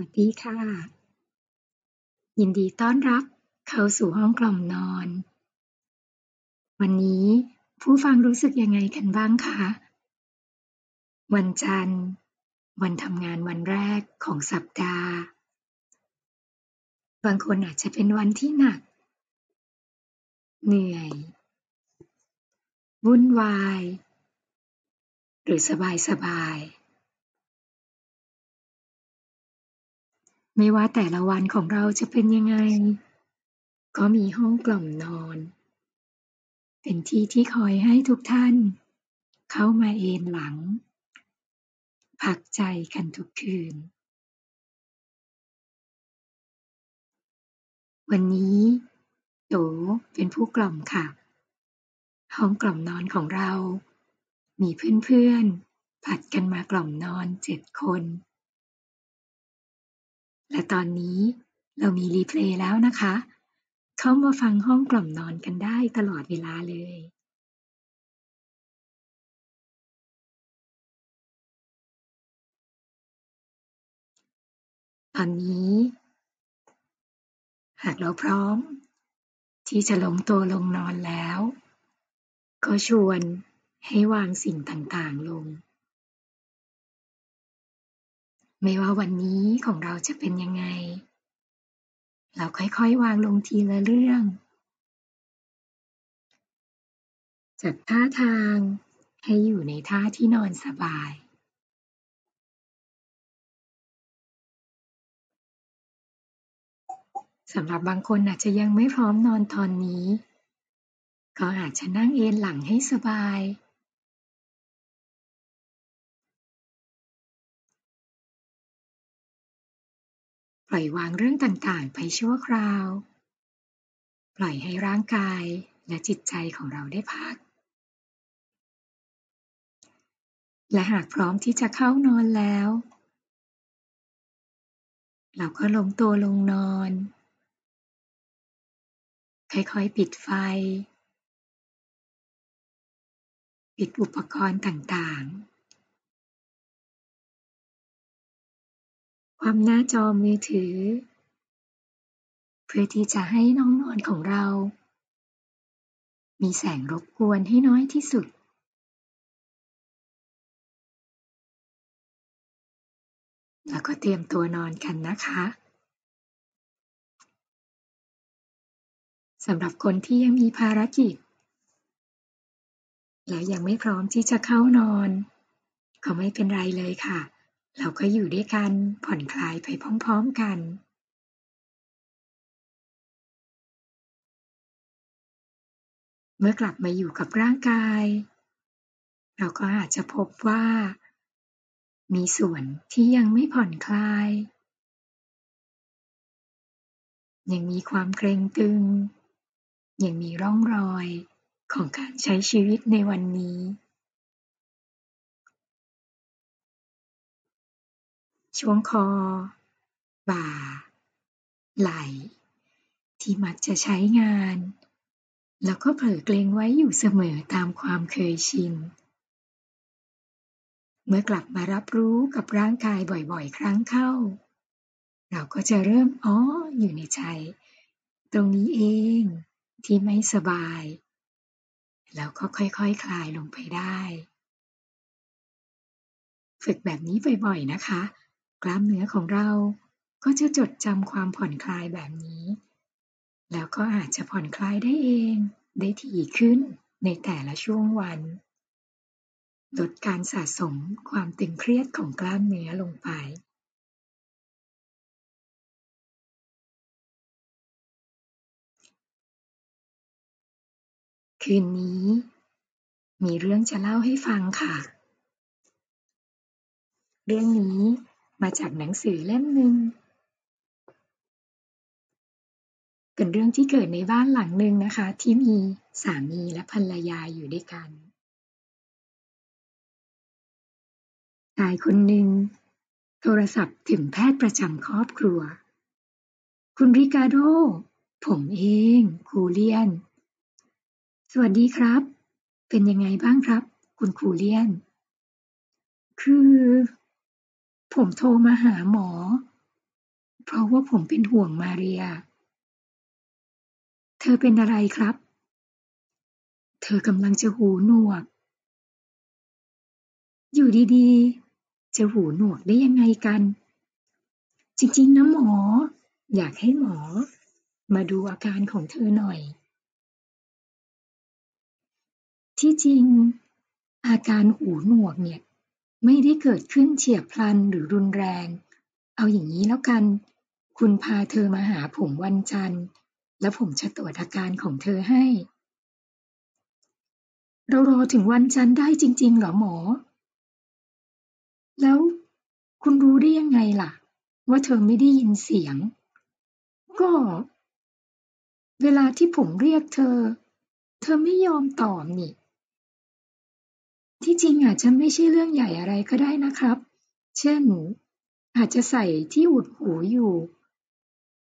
วัสดีค่ะ ยินดีต้อนรับเข้าสู่ห้องกล่อมนอน วันนี้ผู้ฟังรู้สึกยังไงกันบ้างคะวันจันทร์ วันทำงานวันแรกของสัปดาห์ บางคนอาจจะเป็นวันที่หนัก เหนื่อย วุ่นวาย หรือสบายสบาย ไม่ว่าแต่ละวันของเราจะเป็นยังไง ก็มีห้องกล่อมนอน เป็นที่ที่คอยให้ทุกท่าน เข้ามาเอนหลัง พักใจกันทุกคืน วันนี้โตเป็นผู้กล่อมค่ะ ห้องกล่อมนอนของเรา มีเพื่อนๆ ผัดกันมากล่อมนอนเจ็ดคน และตอนนี้เรามีรีเพลย์แล้วนะคะ เข้ามาฟังห้องกล่อมนอนกันได้ตลอดเวลาเลยตอนนี้ หากเราพร้อม ที่จะลงตัวลงนอนแล้ว ก็ชวนให้วางสิ่งต่างๆลง ไม่ว่าวันนี้ของเราจะเป็นยังไง เราค่อยๆ วางลงทีละเรื่อง จัดท่าทางให้อยู่ในท่าที่นอนสบาย สำหรับบางคนอาจจะยังไม่พร้อมนอนตอนนี้ ก็อาจจะนั่งเอนหลังให้สบาย ล่อยวางเรื่องต่างๆ ไปชั่วคราว ปล่อยให้ร่างกายและจิตใจของเราได้พัก และหากพร้อมที่จะเข้านอนแล้ว เราก็ลงตัวลงนอน ค่อยๆ ปิดไฟ ปิดอุปกรณ์ต่างๆ ความหน้าจอมือถือ เพื่อที่จะให้น้องนอนของเรา มีแสงรบกวนให้น้อยที่สุด แล้วก็เตรียมตัวนอนกันนะคะสำหรับคนที่ยังมีภารกิจ และยังไม่พร้อมที่จะเข้านอน ก็ไม่เป็นไรเลยค่ะ เราก็อยู่ด้วยกันผ่อนคลายไปพร้อมๆกันเมื่อกลับมาอยู่กับร่างกาย เราก็อาจจะพบว่า มีส่วนที่ยังไม่ผ่อนคลาย ยังมีความเกรงตึง ยังมีร่องรอยของการใช้ชีวิตในวันนี้ ช่วงคอ บ่า ไหล่ ที่มักจะใช้งาน แล้วก็เผลอเกรงไว้อยู่เสมอตามความเคยชิน เมื่อกลับมารับรู้กับร่างกายบ่อยๆ ครั้งเข้า เราก็จะเริ่มอ๋ออยู่ในใจ ตรงนี้เองที่ไม่สบาย แล้วก็ค่อยๆคคลายลงไปได้ ฝึกแบบนี้บ่อยๆนะคะ กล้ามเนื้อของเราก็จะจดจำความผ่อนคลายแบบนี้ แล้วก็อาจจะผ่อนคลายได้เอง ได้ถี่ขึ้นในแต่ละช่วงวัน ลดการสะสมความตึงเครียดของกล้ามเนื้อลงไป คืนนี้ มีเรื่องจะเล่าให้ฟังค่ะ เรื่องนี้ มาจากหนังสือเล่มหนึ่งเป็นเรื่องที่เกิดในบ้านหลังหนึ่งนะคะ ที่มีสามีและภรรยาอยู่ด้วยกันชายคนหนึ่งโทรศัพท์ถึงแพทย์ประจำครอบครัว คุณริกาโด ผมเอง คูเลียน สวัสดีครับ เป็นยังไงบ้างครับ คุณคูเลียน คือ ผมโทรมาหาหมอ เพราะว่าผมเป็นห่วงมาเรีย เธอเป็นอะไรครับ เธอกำลังจะหูหนวก อยู่ดีๆ จะหูหนวกได้ยังไงกัน จริงๆนะหมอ อยากให้หมอ มาดูอาการของเธอหน่อย ที่จริงอาการหูหนวกเนี่ย ไม่ได้เกิดขึ้นเฉียบพลันหรือรุนแรง เอาอย่างนี้แล้วกัน คุณพาเธอมาหาผมวันจันทร์ แล้วผมจะตรวจอาการของเธอให้ เรารอถึงวันจันทร์ได้จริง ๆ เหรอหมอ แล้วคุณรู้ได้ยังไงล่ะ ว่าเธอไม่ได้ยินเสียง ก็ เวลาที่ผมเรียกเธอ เธอไม่ยอมตอบนี่ ที่จริงอาจจะไม่ใช่เรื่องใหญ่อะไรก็ได้นะครับ เช่น อาจจะใส่ที่อุดหูอยู่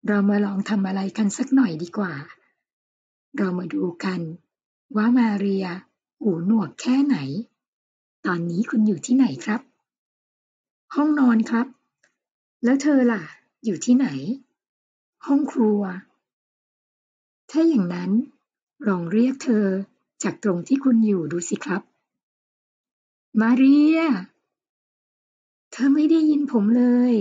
เรามาลองทำอะไรกันสักหน่อยดีกว่า เรามาดูกันว่ามาเรียหูหนวกแค่ไหน ตอนนี้คุณอยู่ที่ไหนครับ ห้องนอนครับ แล้วเธอล่ะ อยู่ที่ไหน ห้องครัว ถ้าอย่างนั้นลองเรียกเธอจากตรงที่คุณอยู่ดูสิครับ มาเรีย เธอไม่ได้ยินผมเลย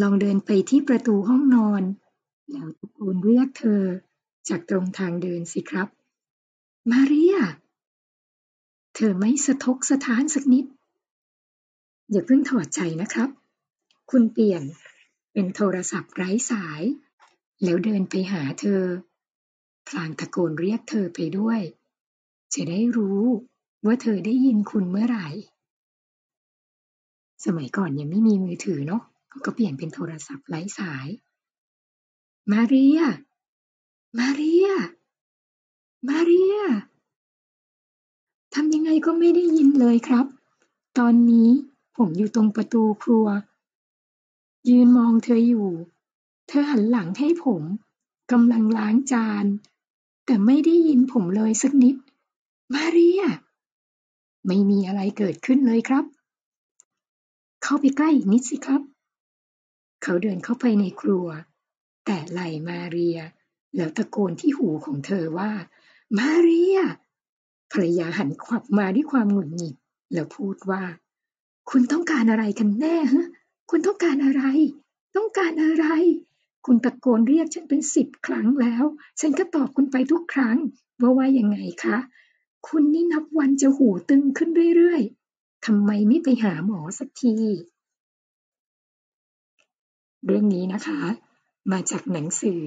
ลองเดินไปที่ประตูห้องนอน แล้วตะโกนเรียกเธอจากตรงทางเดินสิครับ มาเรีย เธอไม่สะทกสะท้านสักนิด อย่าเพิ่งถอดใจนะครับ คุณเปลี่ยนเป็นโทรศัพท์ไร้สาย แล้วเดินไปหาเธอ พลางตะโกนเรียกเธอไปด้วย จะได้รู้ว่าเธอได้ยินคุณเมื่อไหร่ สมัยก่อนยังไม่มีมือถือเนาะก็เปลี่ยนเป็นโทรศัพท์ไร้สาย มาเรีย มาเรีย มาเรียทำยังไงก็ไม่ได้ยินเลยครับ ตอนนี้ผมอยู่ตรงประตูครัว ยืนมองเธออยู่ เธอหันหลังให้ผมกำลังล้างจาน แต่ไม่ได้ยินผมเลยสักนิด มาเรีย ไม่มีอะไรเกิดขึ้นเลยครับ เข้าไปใกล้อีกนิดสิครับ เขาเดินเข้าไปในครัว แต่ไหลมาเรีย แล้วตะโกนที่หูของเธอว่า มาเรีย ภรรยาหันขวับมาด้วยความหงุดหงิด แล้วพูดว่า คุณต้องการอะไรกันแน่ฮะ คุณต้องการอะไร ต้องการอะไร คุณตะโกนเรียกฉันเป็นสิบครั้งแล้ว ฉันก็ตอบคุณไปทุกครั้งว่าว่ายังไงคะ คุณนี่นับวันจะหูตึงขึ้นเรื่อยๆทำไมไม่ไปหาหมอสักที เรื่องนี้นะคะ มาจากหนังสือ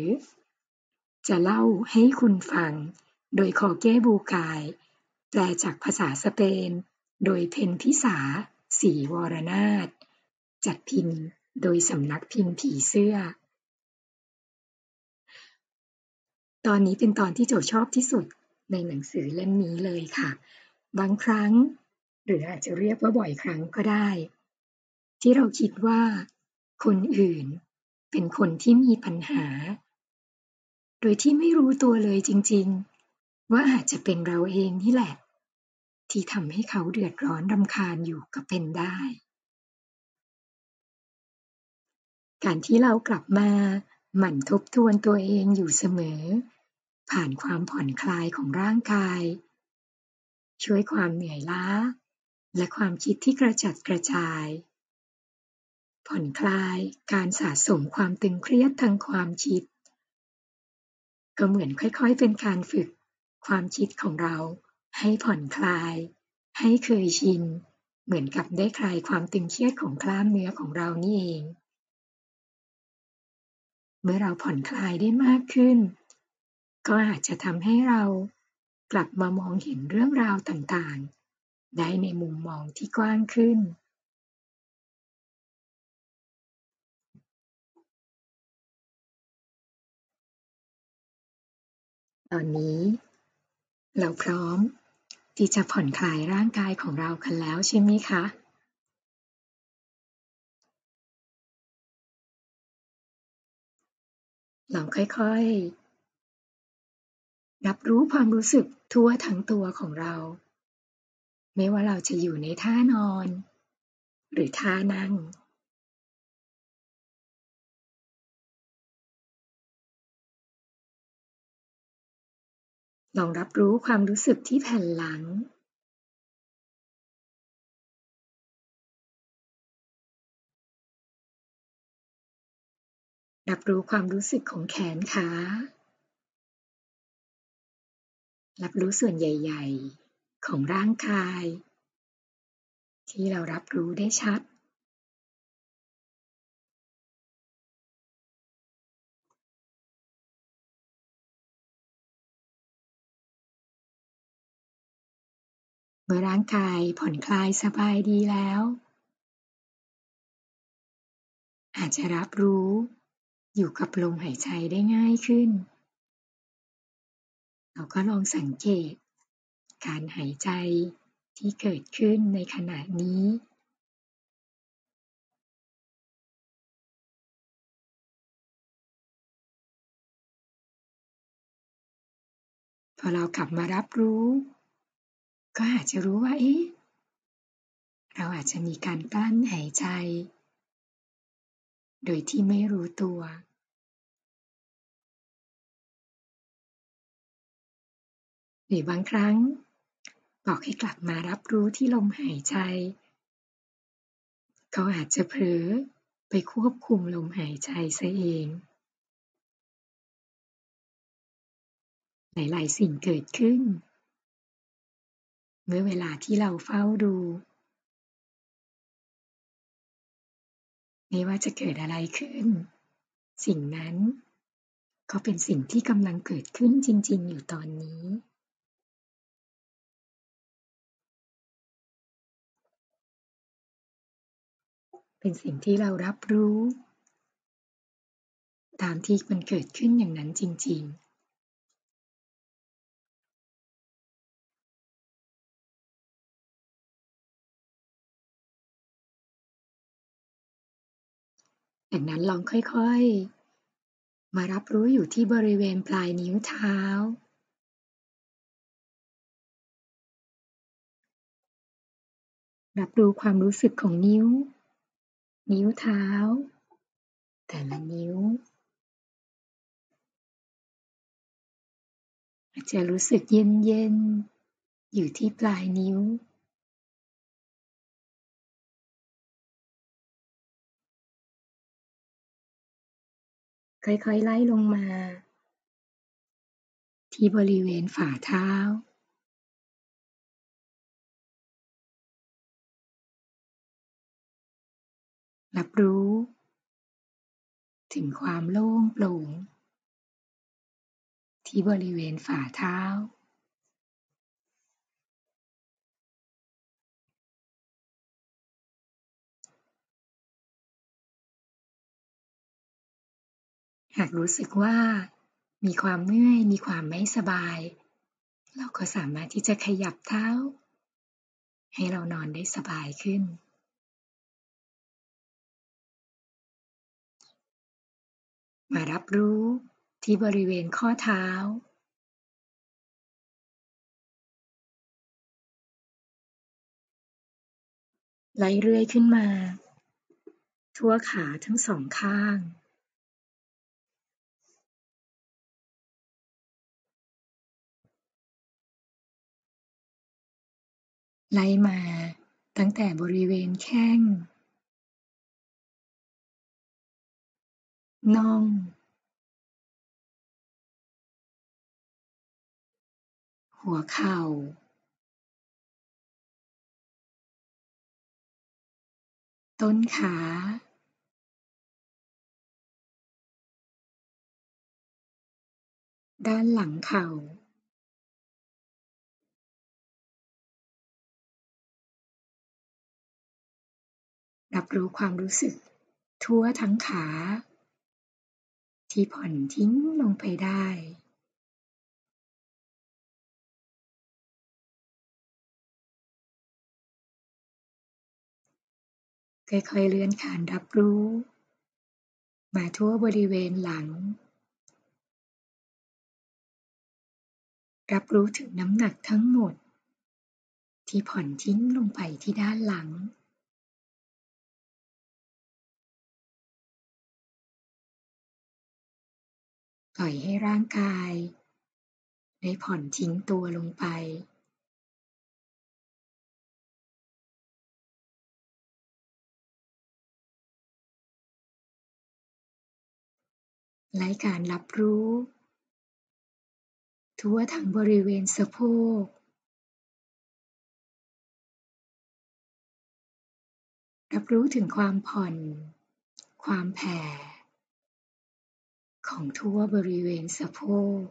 จะเล่าให้คุณฟัง โดยคอเก้บูกาย แปลจากภาษาสเปน โดยเพนพิสาศรีวรนาถจัดพิมพ์โดยสำนักพิมพ์ผีเสื้อ ตอนนี้เป็นตอนที่โจชอบที่สุด ในหนังสือเล่มนี้เลยค่ะ บางครั้ง หรืออาจจะเรียกว่าบ่อยครั้งก็ได้ ที่เราคิดว่า คนอื่นเป็นคนที่มีปัญหา โดยที่ไม่รู้ตัวเลยจริง ๆ ว่าอาจจะเป็นเราเองนี่แหละ ที่ทำให้เขาเดือดร้อนรำคาญอยู่ก็เป็นได้ การที่เรากลับมาหมั่นทบทวนตัวเองอยู่เสมอ ผ่านความผ่อนคลายของร่างกาย ช่วยความเหนื่อยล้า และความคิดที่กระจัดกระจาย ผ่อนคลายการสะสมความตึงเครียดทางความคิด ก็เหมือนค่อยๆ เป็นการฝึกความคิดของเราให้ผ่อนคลาย ให้เคยชิน เหมือนกับได้คลายความตึงเครียดของกล้ามเนื้อของเรานี่เอง เมื่อเราผ่อนคลายได้มากขึ้น ก็อาจจะทำให้เรากลับมามองเห็นเรื่องราวต่างๆ ได้ในมุมมองที่กว้างขึ้น ตอนนี้ เราพร้อมที่จะผ่อนคลายร่างกายของเรากันแล้วใช่ไหมคะ ลองค่อยๆ รับรู้ความรู้สึกทั่วทั้งตัวของเรา ไม่ว่าเราจะอยู่ในท่านอน หรือท่านั่ง ลองรับรู้ความรู้สึกที่แผ่นหลัง รับรู้ความรู้สึกของแขนขา รับรู้ส่วนใหญ่ ๆ ของร่างกาย ที่เรารับรู้ได้ชัด เมื่อร่างกายผ่อนคลายสบายดีแล้ว อาจจะรับรู้อยู่กับลมหายใจได้ง่ายขึ้น เราก็ลองสังเกต การหายใจที่เกิดขึ้นในขณะนี้ พอเรากลับมารับรู้ ก็อาจจะรู้ว่า เอ๊ะ เราอาจจะมีการกลั้นหายใจ โดยที่ไม่รู้ตัว หรือบางครั้ง บอกให้กลับมารับรู้ที่ลมหายใจก็อาจจะเผลอไปควบคุมลมหายใจซะเอง หลาย ๆ สิ่งเกิดขึ้น เมื่อเวลาที่เราเฝ้าดู ไม่ว่าจะเกิดอะไรขึ้น สิ่งนั้นก็เป็นสิ่งที่กำลังเกิดขึ้นจริง ๆ อยู่ตอนนี้ เป็นสิ่งที่เรารับรู้ ตามที่มันเกิดขึ้นอย่างนั้นจริง ๆดังนั้นลองค่อยๆ มารับรู้อยู่ที่บริเวณปลายนิ้วเท้า รับรู้ความรู้สึกของนิ้ว นิ้วเท้า แต่ละนิ้ว จะรู้สึกเย็นๆอยู่ที่ปลายนิ้ว ค่อยๆไล่ลงมา ที่บริเวณฝ่าเท้า รับรู้ ถึงความโล่งโปร่ง ที่บริเวณฝ่าเท้า หากรู้สึกว่ามีความเมื่อย มีความไม่สบาย เราก็สามารถที่จะขยับเท้า ให้เรานอนได้สบายขึ้น มารับรู้ที่บริเวณข้อเท้าไหลเรื่อยขึ้นมา ทั่วขาทั้งสองข้าง ไล่มาตั้งแต่บริเวณแข้ง น่องหัวเข่า ต้นขา ด้านหลังเข่า รับรู้ความรู้สึกทั่วทั้งขา ที่ผ่อนทิ้งลงไปได้ค่อยๆเลื่อนขานรับรู้ มาทั่วบริเวณหลัง รับรู้ถึงน้ำหนักทั้งหมด ที่ผ่อนทิ้งลงไปที่ด้านหลัง ปล่อยให้ร่างกาย ได้ผ่อนทิ้งตัวลงไปและการรับรู้ ทั่วทั้งบริเวณสะโพกรับรู้ถึงความผ่อน ความแผ่ ของทั่วบริเวณสะโพก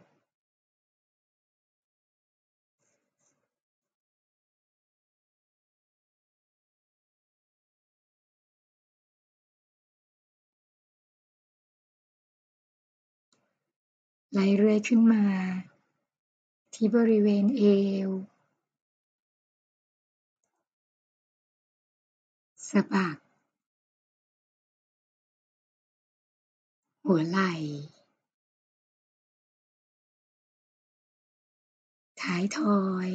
ไหลเรื่อยขึ้นมา ที่บริเวณเอว สะบัก หัวไหล่ ท้ายทอย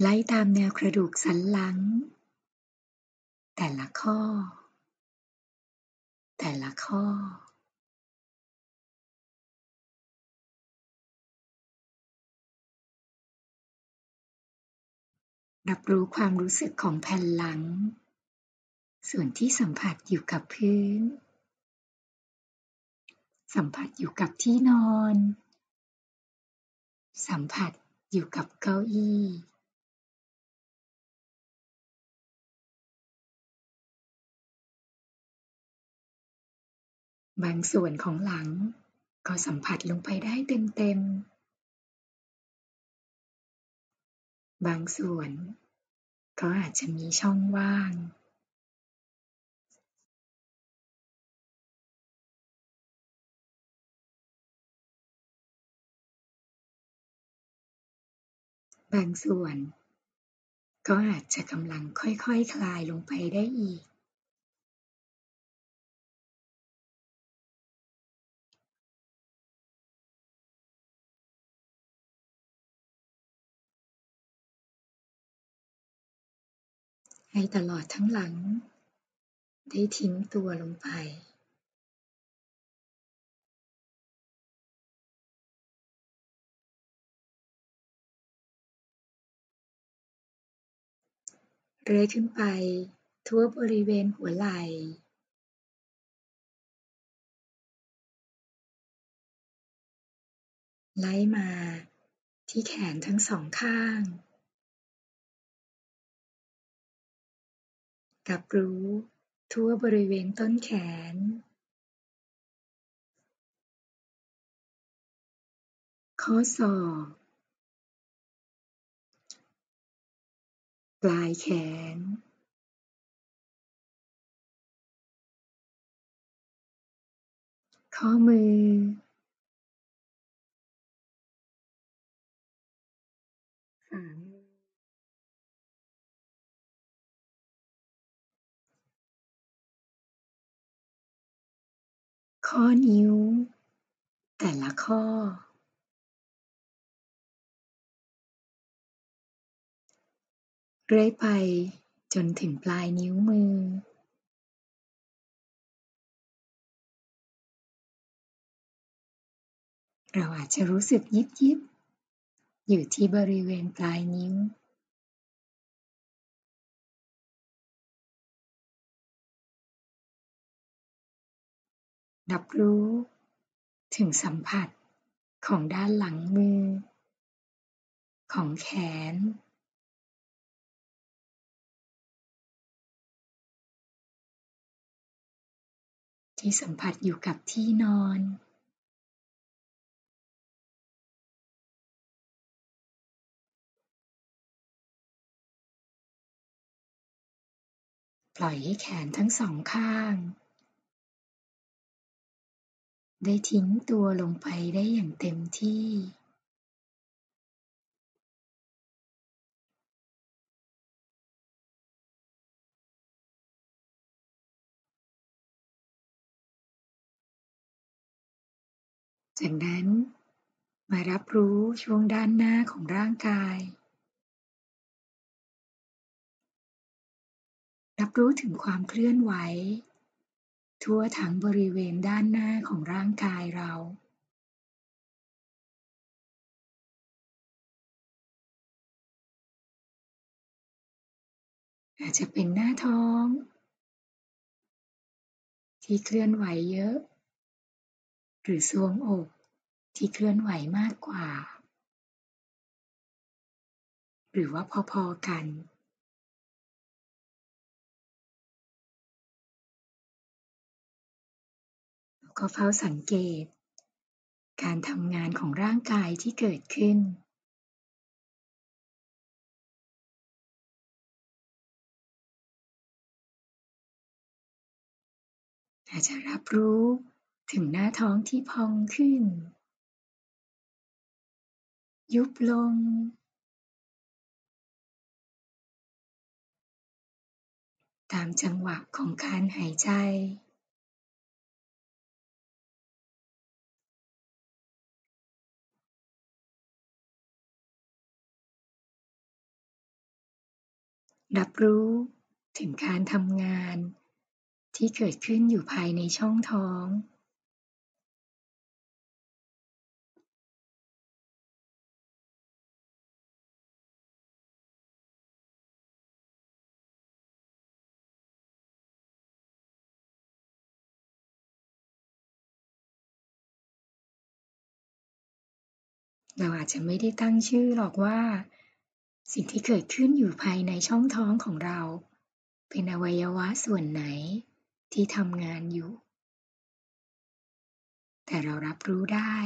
ไล่ตามแนวกระดูกสันหลัง แต่ละข้อ แต่ละข้อ รับรู้ความรู้สึกของแผ่นหลัง ส่วนที่สัมผัสอยู่กับพื้น สัมผัสอยู่กับที่นอน สัมผัสอยู่กับเก้าอี้บางส่วนของหลังก็สัมผัสลงไปได้เต็มๆ บางส่วนก็อาจจะมีช่องว่างบางส่วนก็อาจจะกำลังค่อยๆคคลายลงไปได้อีก ให้ตลอดทั้งหลัง ได้ทิ้งตัวลงไป เรื่อยขึ้นไปทั่วบริเวณหัวไหล่ไล่มาที่แขนทั้งสองข้าง กับรู้ทั่วบริเวณต้นแขน ข้อศอกปลายแขน ข้อมือ ฝ่ามือ ข้อนิ้ว แต่ละข้อ เรื่อยไปจนถึงปลายนิ้วมือ เราอาจจะรู้สึกยิบยิบอยู่ที่บริเวณปลายนิ้ว รับรู้ ถึงสัมผัสของด้านหลังมือ ของแขน ที่สัมผัสอยู่กับที่นอนปล่อยให้แขนทั้งสองข้าง ได้ทิ้งตัวลงไปได้อย่างเต็มที่ จากนั้นมารับรู้ช่วงด้านหน้าของร่างกาย รับรู้ถึงความเคลื่อนไหว ทั่วทั้งบริเวณด้านหน้าของร่างกายเราอาจจะเป็นหน้าท้อง ที่เคลื่อนไหวเยอะ หรือทรวงอกที่เคลื่อนไหวมากกว่า หรือว่าพอๆกัน ก็เฝ้าสังเกต การทำงานของร่างกายที่เกิดขึ้น อาจจะรับรู้ถึงหน้าท้องที่พองขึ้น ยุบลงตามจังหวะของการหายใจ รับรู้ถึงการทำงานที่เกิดขึ้นอยู่ภายในช่องท้อง เราอาจจะไม่ได้ตั้งชื่อหรอกว่า สิ่งที่เกิดขึ้นอยู่ภายในช่องท้องของเรา เป็นอวัยวะส่วนไหนที่ทำงานอยู่ แต่เรารับรู้ได้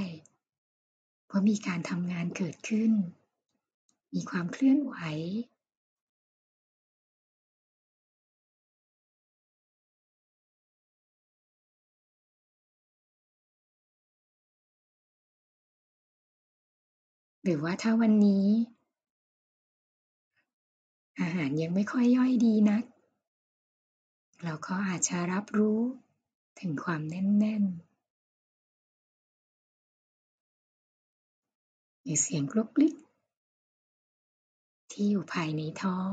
ว่ามีการทำงานเกิดขึ้น มีความเคลื่อนไหว หรือว่าถ้าวันนี้ อาหารยังไม่ค่อยย่อยดีนัก เราก็อาจจะรับรู้ถึงความแน่นๆหรือเสียงกลุกลิกที่อยู่ภายในท้อง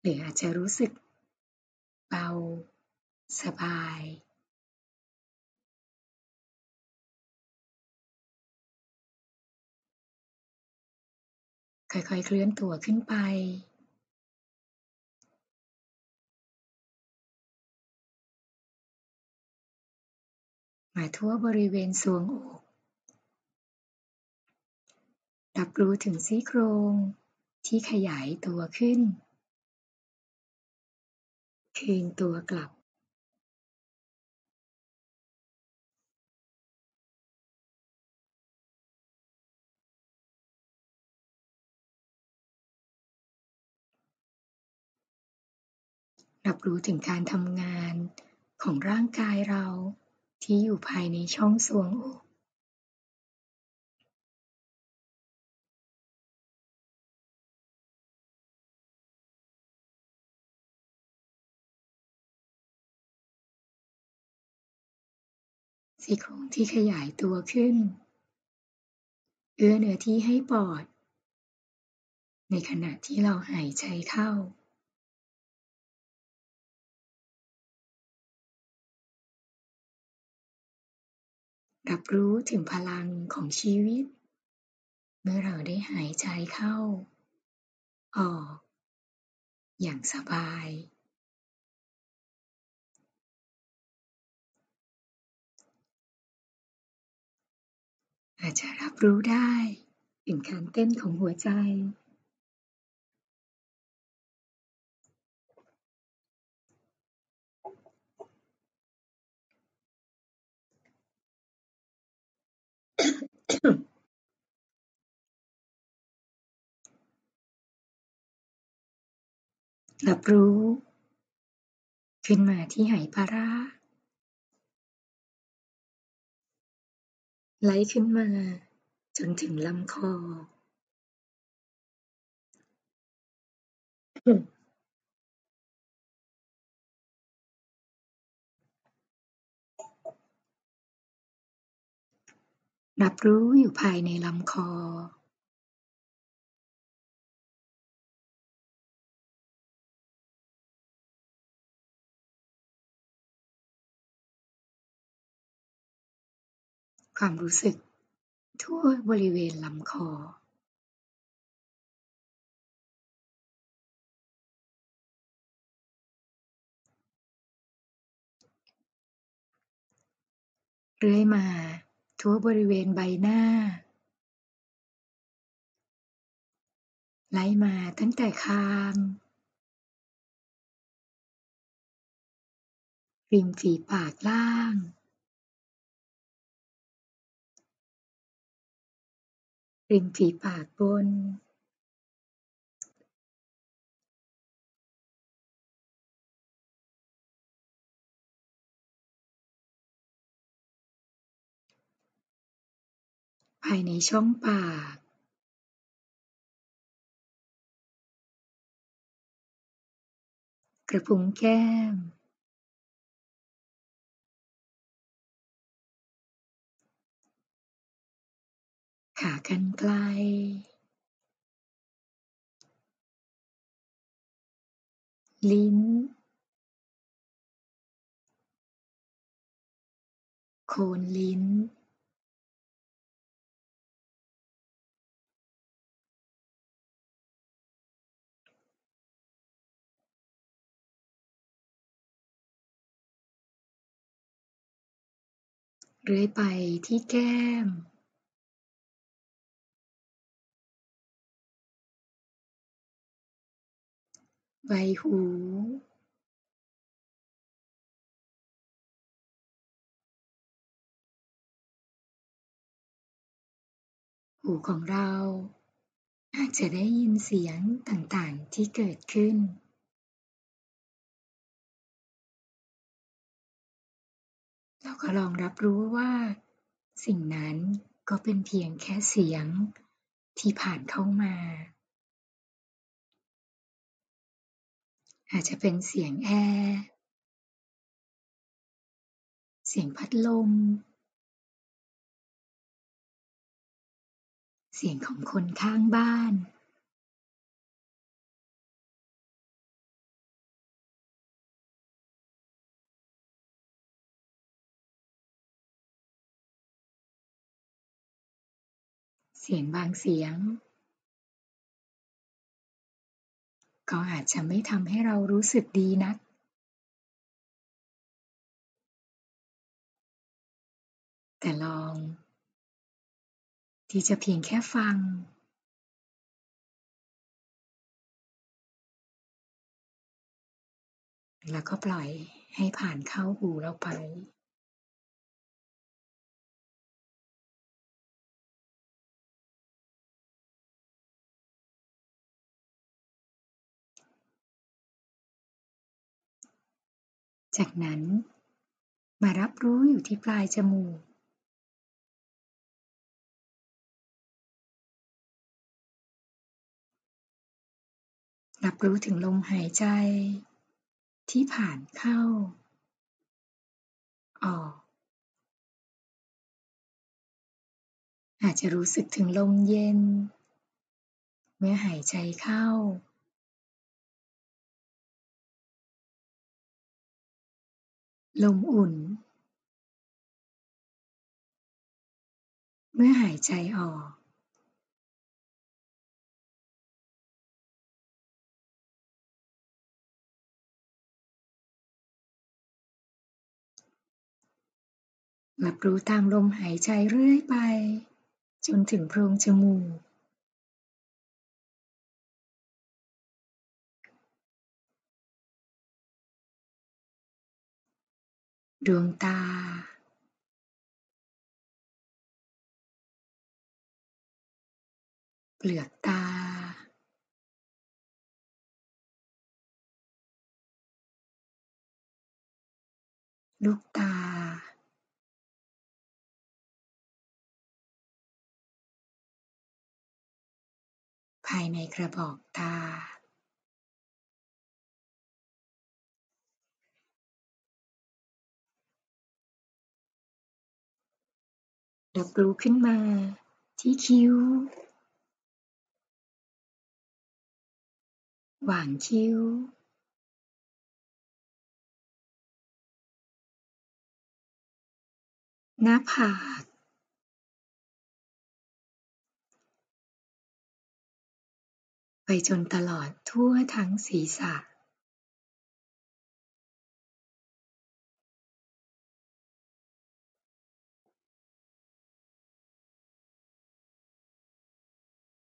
หรืออาจจะรู้สึก เบาสบายค่อยๆ เคลื่อนตัวขึ้นไป มาทั่วบริเวณทรวงอก รับรู้ถึงซี่โครงที่ขยายตัวขึ้น คืนตัวกลับรับรู้ถึงการทำงานของร่างกายเราที่อยู่ภายในช่องทรวงอก ซี่โครงที่ขยายตัวขึ้น เอื้อเนื้อที่ให้ปอด ในขณะที่เราหายใจเข้า รับรู้ถึงพลังของชีวิต เมื่อเราได้หายใจเข้า ออก อย่างสบาย อาจจะรับรู้ได้ถึงการเต้นของหัวใจ รับรู้ ขึ้นมาที่ไหปารา ไหลขึ้นมาจนถึงลำคอ รับรู้อยู่ภายในลำคอ ความรู้สึก ทั่วบริเวณลำคอเรื่อยมา ทั่วบริเวณใบหน้า ไล่มาตั้งแต่คาง ริมฝีปากล่าง ริมฝีปากบนภายในช่องปากกระพุ้งแก้ม ขากรรไกรลิ้น โคนลิ้น เรื่อยไปที่แก้ม ใบหูหูของเราอาจจะได้ยินเสียงต่างๆที่เกิดขึ้น เราก็ลองรับรู้ว่า สิ่งนั้นก็เป็นเพียงแค่เสียงที่ผ่านเข้ามา อาจจะเป็นเสียงแอร์ เสียงพัดลม เสียงของคนข้างบ้าน เสียงบางเสียง ก็อาจจะไม่ทำให้เรารู้สึกดีนัก แต่ลอง ที่จะเพียงแค่ฟัง แล้วก็ปล่อยให้ผ่านเข้าหูเราไป จากนั้น มารับรู้อยู่ที่ปลายจมูก รับรู้ถึงลมหายใจ ที่ผ่านเข้า ออก อาจจะรู้สึกถึงลมเย็น เมื่อหายใจเข้า ลมอุ่น เมื่อหายใจออก รับรู้ตามลมหายใจเรื่อยไป จนถึงโพรงจมูก ดวงตาเปลือกตา ลูกตา ภายในกระบอกตา รับรู้ขึ้นมาที่คิ้ว หว่างคิ้ว หน้าผากไปจนตลอดทั่วทั้งศีรษะ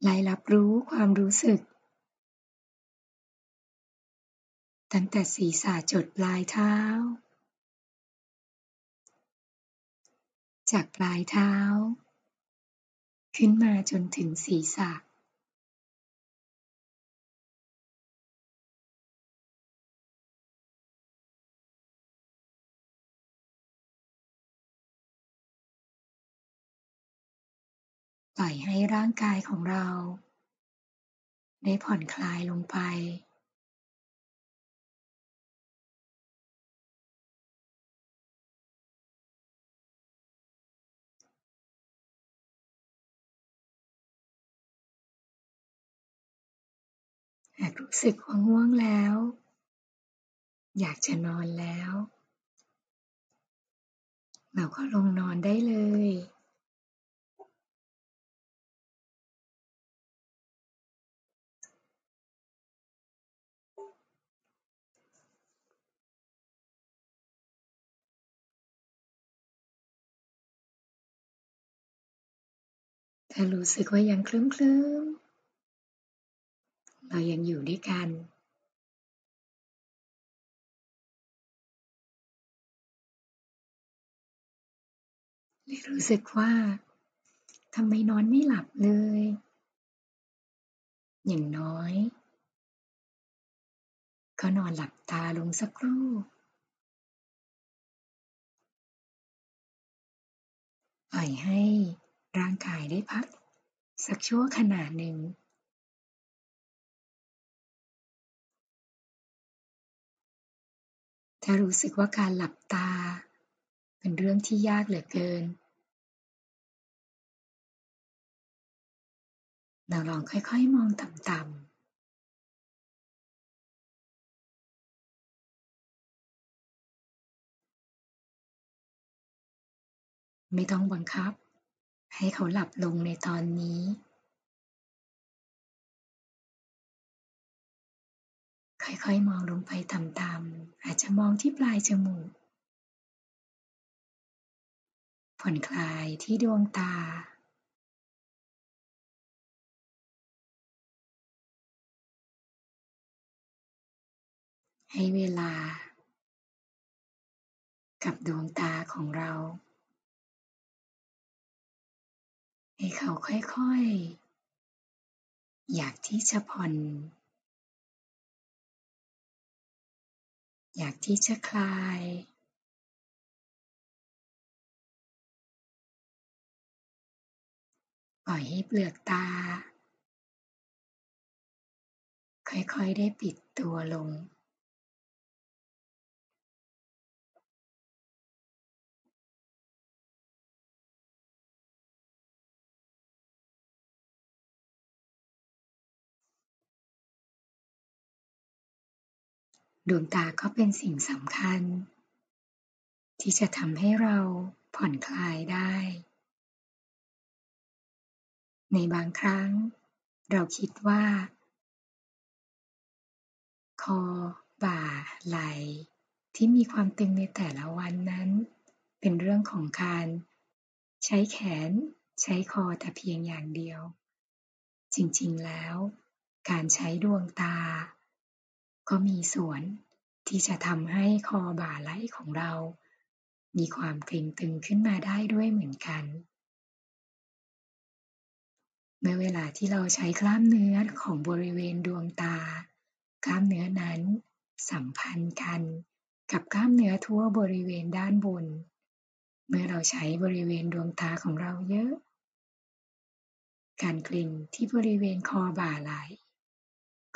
ไล่รับรู้ความรู้สึก ตั้งแต่ศีรษะจดปลายเท้า จากปลายเท้า ขึ้นมาจนถึงศีรษะ ปล่อยให้ร่างกายของเรา ได้ผ่อนคลายลงไป หากรู้สึกว่าง่วงแล้ว อยากจะนอนแล้ว เราก็ลงนอนได้เลย ถ้ารู้สึกว่ายังเคลิ้มๆเรายังอยู่ด้วยกันรรู้สึกว่าทำไมนอนไม่หลับเลย อย่างน้อย ก็นอนหลับตาลงสักครู่ ปล่อยให้ ร่างกายได้พัก สักชั่วขณะหนึ่ง ถ้ารู้สึกว่าการหลับตา เป็นเรื่องที่ยากเหลือเกิน เราลองค่อยๆมองต่ำๆไม่ต้องบังคับ ให้เขาหลับลงในตอนนี้ค่อยๆ มองลงไปต่ำๆอาจจะมองที่ปลายจมูก ผ่อนคลายที่ดวงตา ให้เวลา กับดวงตาของเรา ให้เขาค่อยๆ อยากที่จะผ่อน อยากที่จะคลาย ปล่อยให้เปลือกตา ค่อยๆ ได้ปิดตัวลง ดวงตาก็เป็นสิ่งสำคัญ ที่จะทำให้เราผ่อนคลายได้ ในบางครั้ง เราคิดว่า คอ บ่า ไหล่ที่มีความตึงในแต่ละวันนั้น เป็นเรื่องของการใช้แขน ใช้คอแต่เพียงอย่างเดียว จริงๆแล้ว การใช้ดวงตา ก็มีส่วนที่จะทำให้คอบ่าไหล่ของเรา มีความเกร็งตึงขึ้นมาได้ด้วยเหมือนกัน เมื่อเวลาที่เราใช้กล้ามเนื้อของบริเวณดวงตา กล้ามเนื้อนั้นสัมพันธ์กันกับกล้ามเนื้อทั่วบริเวณด้านบน เมื่อเราใช้บริเวณดวงตาของเราเยอะ การเกร็งที่บริเวณคอบ่าไหล่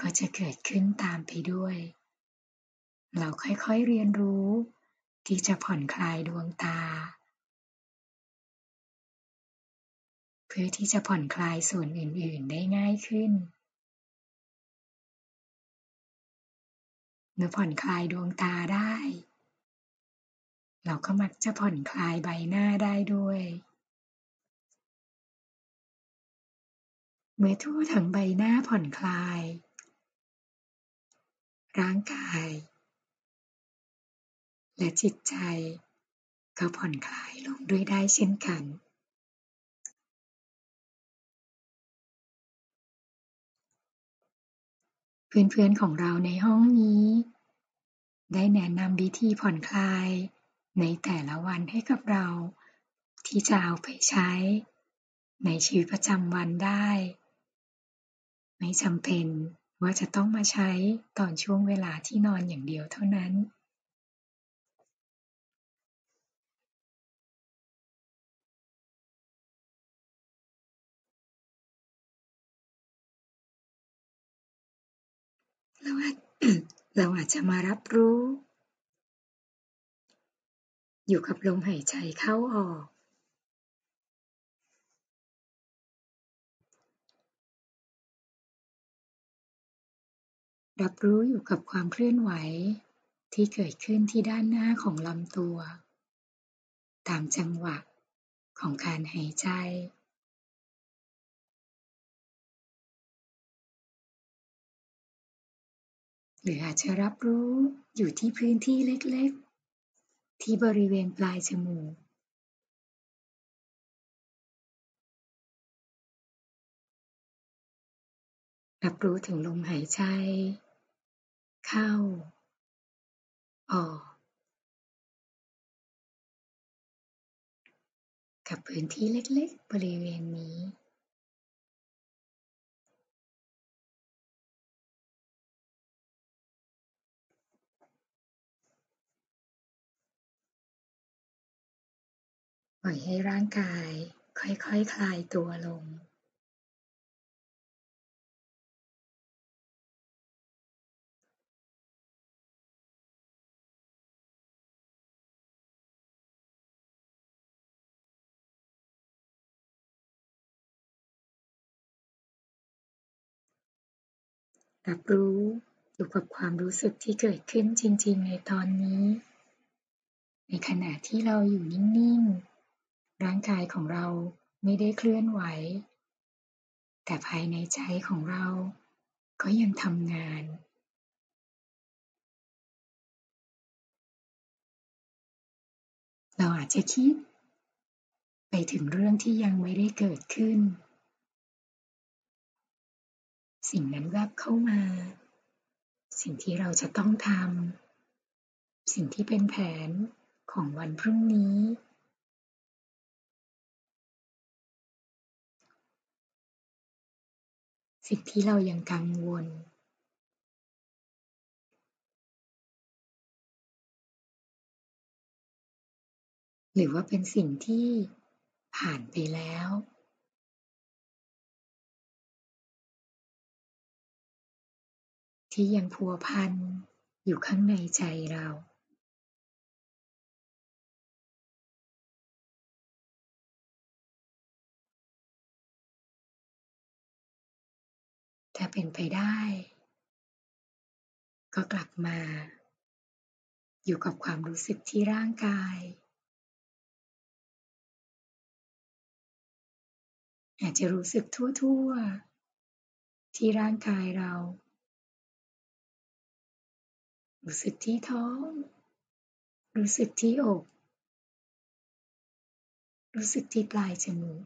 ก็จะเกิดขึ้นตามไปด้วย เราค่อยๆเรียนรู้ ที่จะผ่อนคลายดวงตา เพื่อที่จะผ่อนคลายส่วนอื่นๆได้ง่ายขึ้นเมื่อผ่อนคลายดวงตาได้ เราก็มักจะผ่อนคลายใบหน้าได้ด้วย เมื่อทั่วทั้งใบหน้าผ่อนคลาย ร่างกาย และจิตใจ ก็ผ่อนคลายลงด้วยได้เช่นกัน เพื่อนๆของเราในห้องนี้ ได้แนะนำวิธีผ่อนคลายในแต่ละวันให้กับเรา ที่จะเอาไปใช้ ในชีวิตประจำวันได้ ไม่จำเป็น ว่าจะต้องมาใช้ตอนช่วงเวลาที่นอนอย่างเดียวเท่านั้น เราอาจเราอาจจะมารับรู้ อยู่กับลมหายใจเข้าออก รับรู้อยู่กับความเคลื่อนไหวที่เกิดขึ้นที่ด้านหน้าของลำตัว ตามจังหวะของการหายใจ หรืออาจจะรับรู้อยู่ที่พื้นที่เล็กๆ ที่บริเวณปลายจมูกรับรู้ถึงลมหายใจ เข้า ออก กับพื้นที่เล็กๆ บริเวณนี้ ปล่อยให้ร่างกายค่อยๆคคลายตัวลง รับรู้อยู่กับความรู้สึกที่เกิดขึ้นจริง ๆ ในตอนนี้ ในขณะที่เราอยู่นิ่ง ๆ ร่างกายของเราไม่ได้เคลื่อนไหว แต่ภายในใจของเราก็ยังทำงานเราอาจจะคิด ไปถึงเรื่องที่ยังไม่ได้เกิดขึ้น สิ่งนั้นแวบเข้ามา สิ่งที่เราจะต้องทำสิ่งที่เป็นแผนของวันพรุ่งนี้ สิ่งที่เรายังกังวลหรือว่าเป็นสิ่งที่ผ่านไปแล้ว ที่ยังพัวพันอยู่ข้างในใจเราถ้าเป็นไปได้ ก็กลับมา อยู่กับความรู้สึกที่ร่างกาย อาจจะรู้สึกทั่วๆ ที่ร่างกายเรา รู้สึกที่ท้อง รู้สึกที่อก รู้สึกที่ปลายจมูก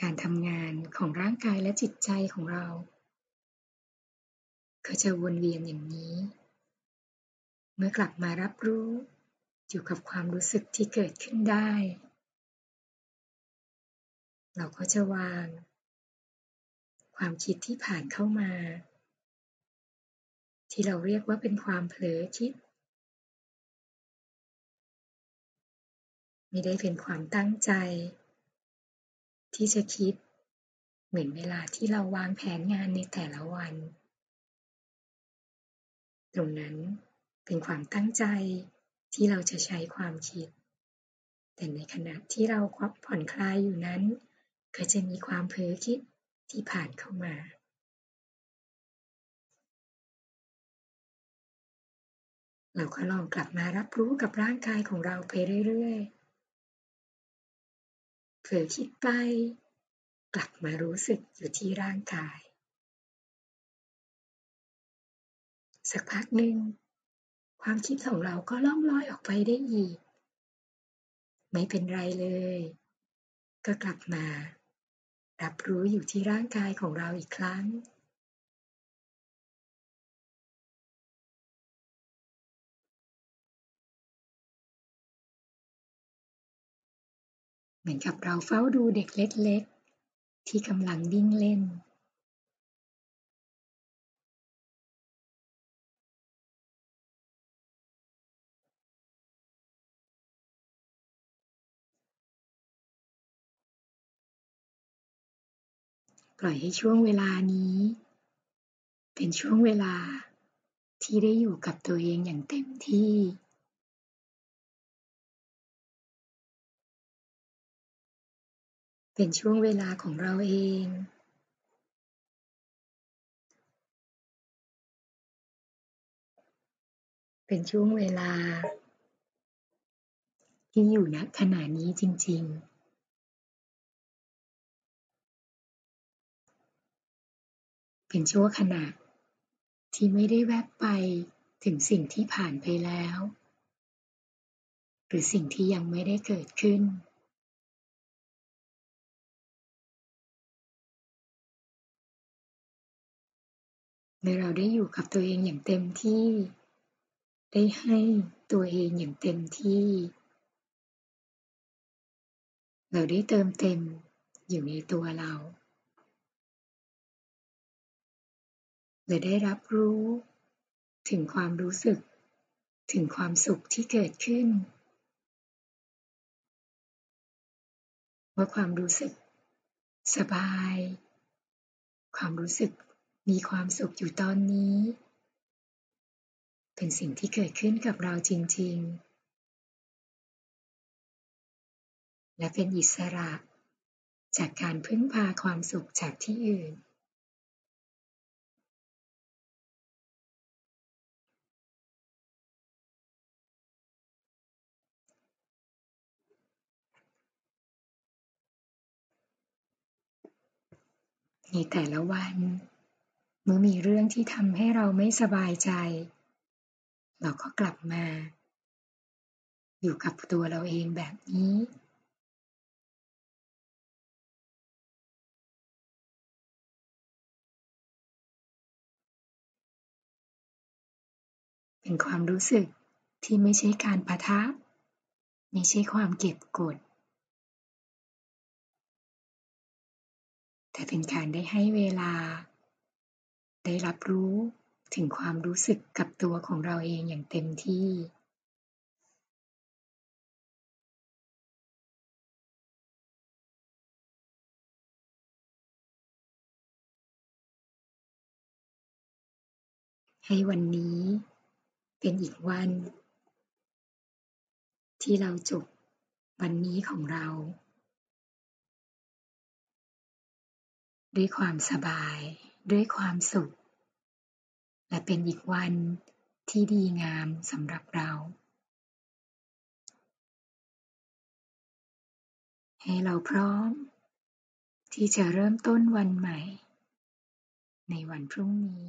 การทำงานของร่างกายและจิตใจของเรา ก็จะวนเวียนอย่างนี้ เมื่อกลับมารับรู้อยู่กับความรู้สึกที่เกิดขึ้นได้ เราก็จะวาง ความคิดที่ผ่านเข้ามา ที่เราเรียกว่าเป็นความเผลอคิด ไม่ได้เป็นความตั้งใจ ที่จะคิด เหมือนเวลาที่เราวางแผนงานในแต่ละวัน ตรงนั้นเป็นความตั้งใจที่เราจะใช้ความคิด แต่ในขณะที่เราผ่อนคลายอยู่นั้น ก็จะมีความเผลอคิดที่ผ่านเข้ามาเราก็ลองกลับมารับรู้กับร่างกายของเราไปเรื่อยๆ เผลอคิดไป กลับมารู้สึกอยู่ที่ร่างกาย สักพักหนึ่ง ความคิดของเราก็ล่องลอยออกไปได้อีก ไม่เป็นไรเลย ก็กลับมา รับรู้อยู่ที่ร่างกายของเราอีกครั้งเหมือนกับเราเฝ้าดูเด็กเล็ก ๆ ที่กำลังวิ่งเล่น ปล่อยให้ช่วงเวลานี้ เป็นช่วงเวลาที่ได้อยู่กับตัวเองอย่างเต็มที่ เป็นช่วงเวลาของเราเอง เป็นช่วงเวลาที่อยู่ณขณะนี้จริง ๆ เป็นชั่วขณะ ที่ไม่ได้แวบไปถึงสิ่งที่ผ่านไปแล้ว หรือสิ่งที่ยังไม่ได้เกิดขึ้น เมื่อเราได้อยู่กับตัวเองอย่างเต็มที่ ได้ให้ตัวเองอย่างเต็มที่ เราได้เติมเต็มอยู่ในตัวเรา และได้รับรู้ ถึงความรู้สึก ถึงความสุขที่เกิดขึ้น ว่าความรู้สึก สบาย ความรู้สึกมีความสุขอยู่ตอนนี้ เป็นสิ่งที่เกิดขึ้นกับเราจริง ๆ และเป็นอิสระจากการพึ่งพาความสุขจากที่อื่น ในแต่ละวัน เมื่อมีเรื่องที่ทำให้เราไม่สบายใจ เราก็กลับมา อยู่กับตัวเราเองแบบนี้เป็นความรู้สึกที่ไม่ใช่การปะทะ ไม่ใช่ความเก็บกด แต่เป็นการได้ให้เวลา ได้รับรู้ถึงความรู้สึกกับตัวของเราเองอย่างเต็มที่ ให้วันนี้เป็นอีกวัน ที่เราจบวันนี้ของเรา ด้วยความสบาย ด้วยความสุข และเป็นอีกวันที่ดีงามสำหรับเรา ให้เราพร้อม ที่จะเริ่มต้นวันใหม่ ในวันพรุ่งนี้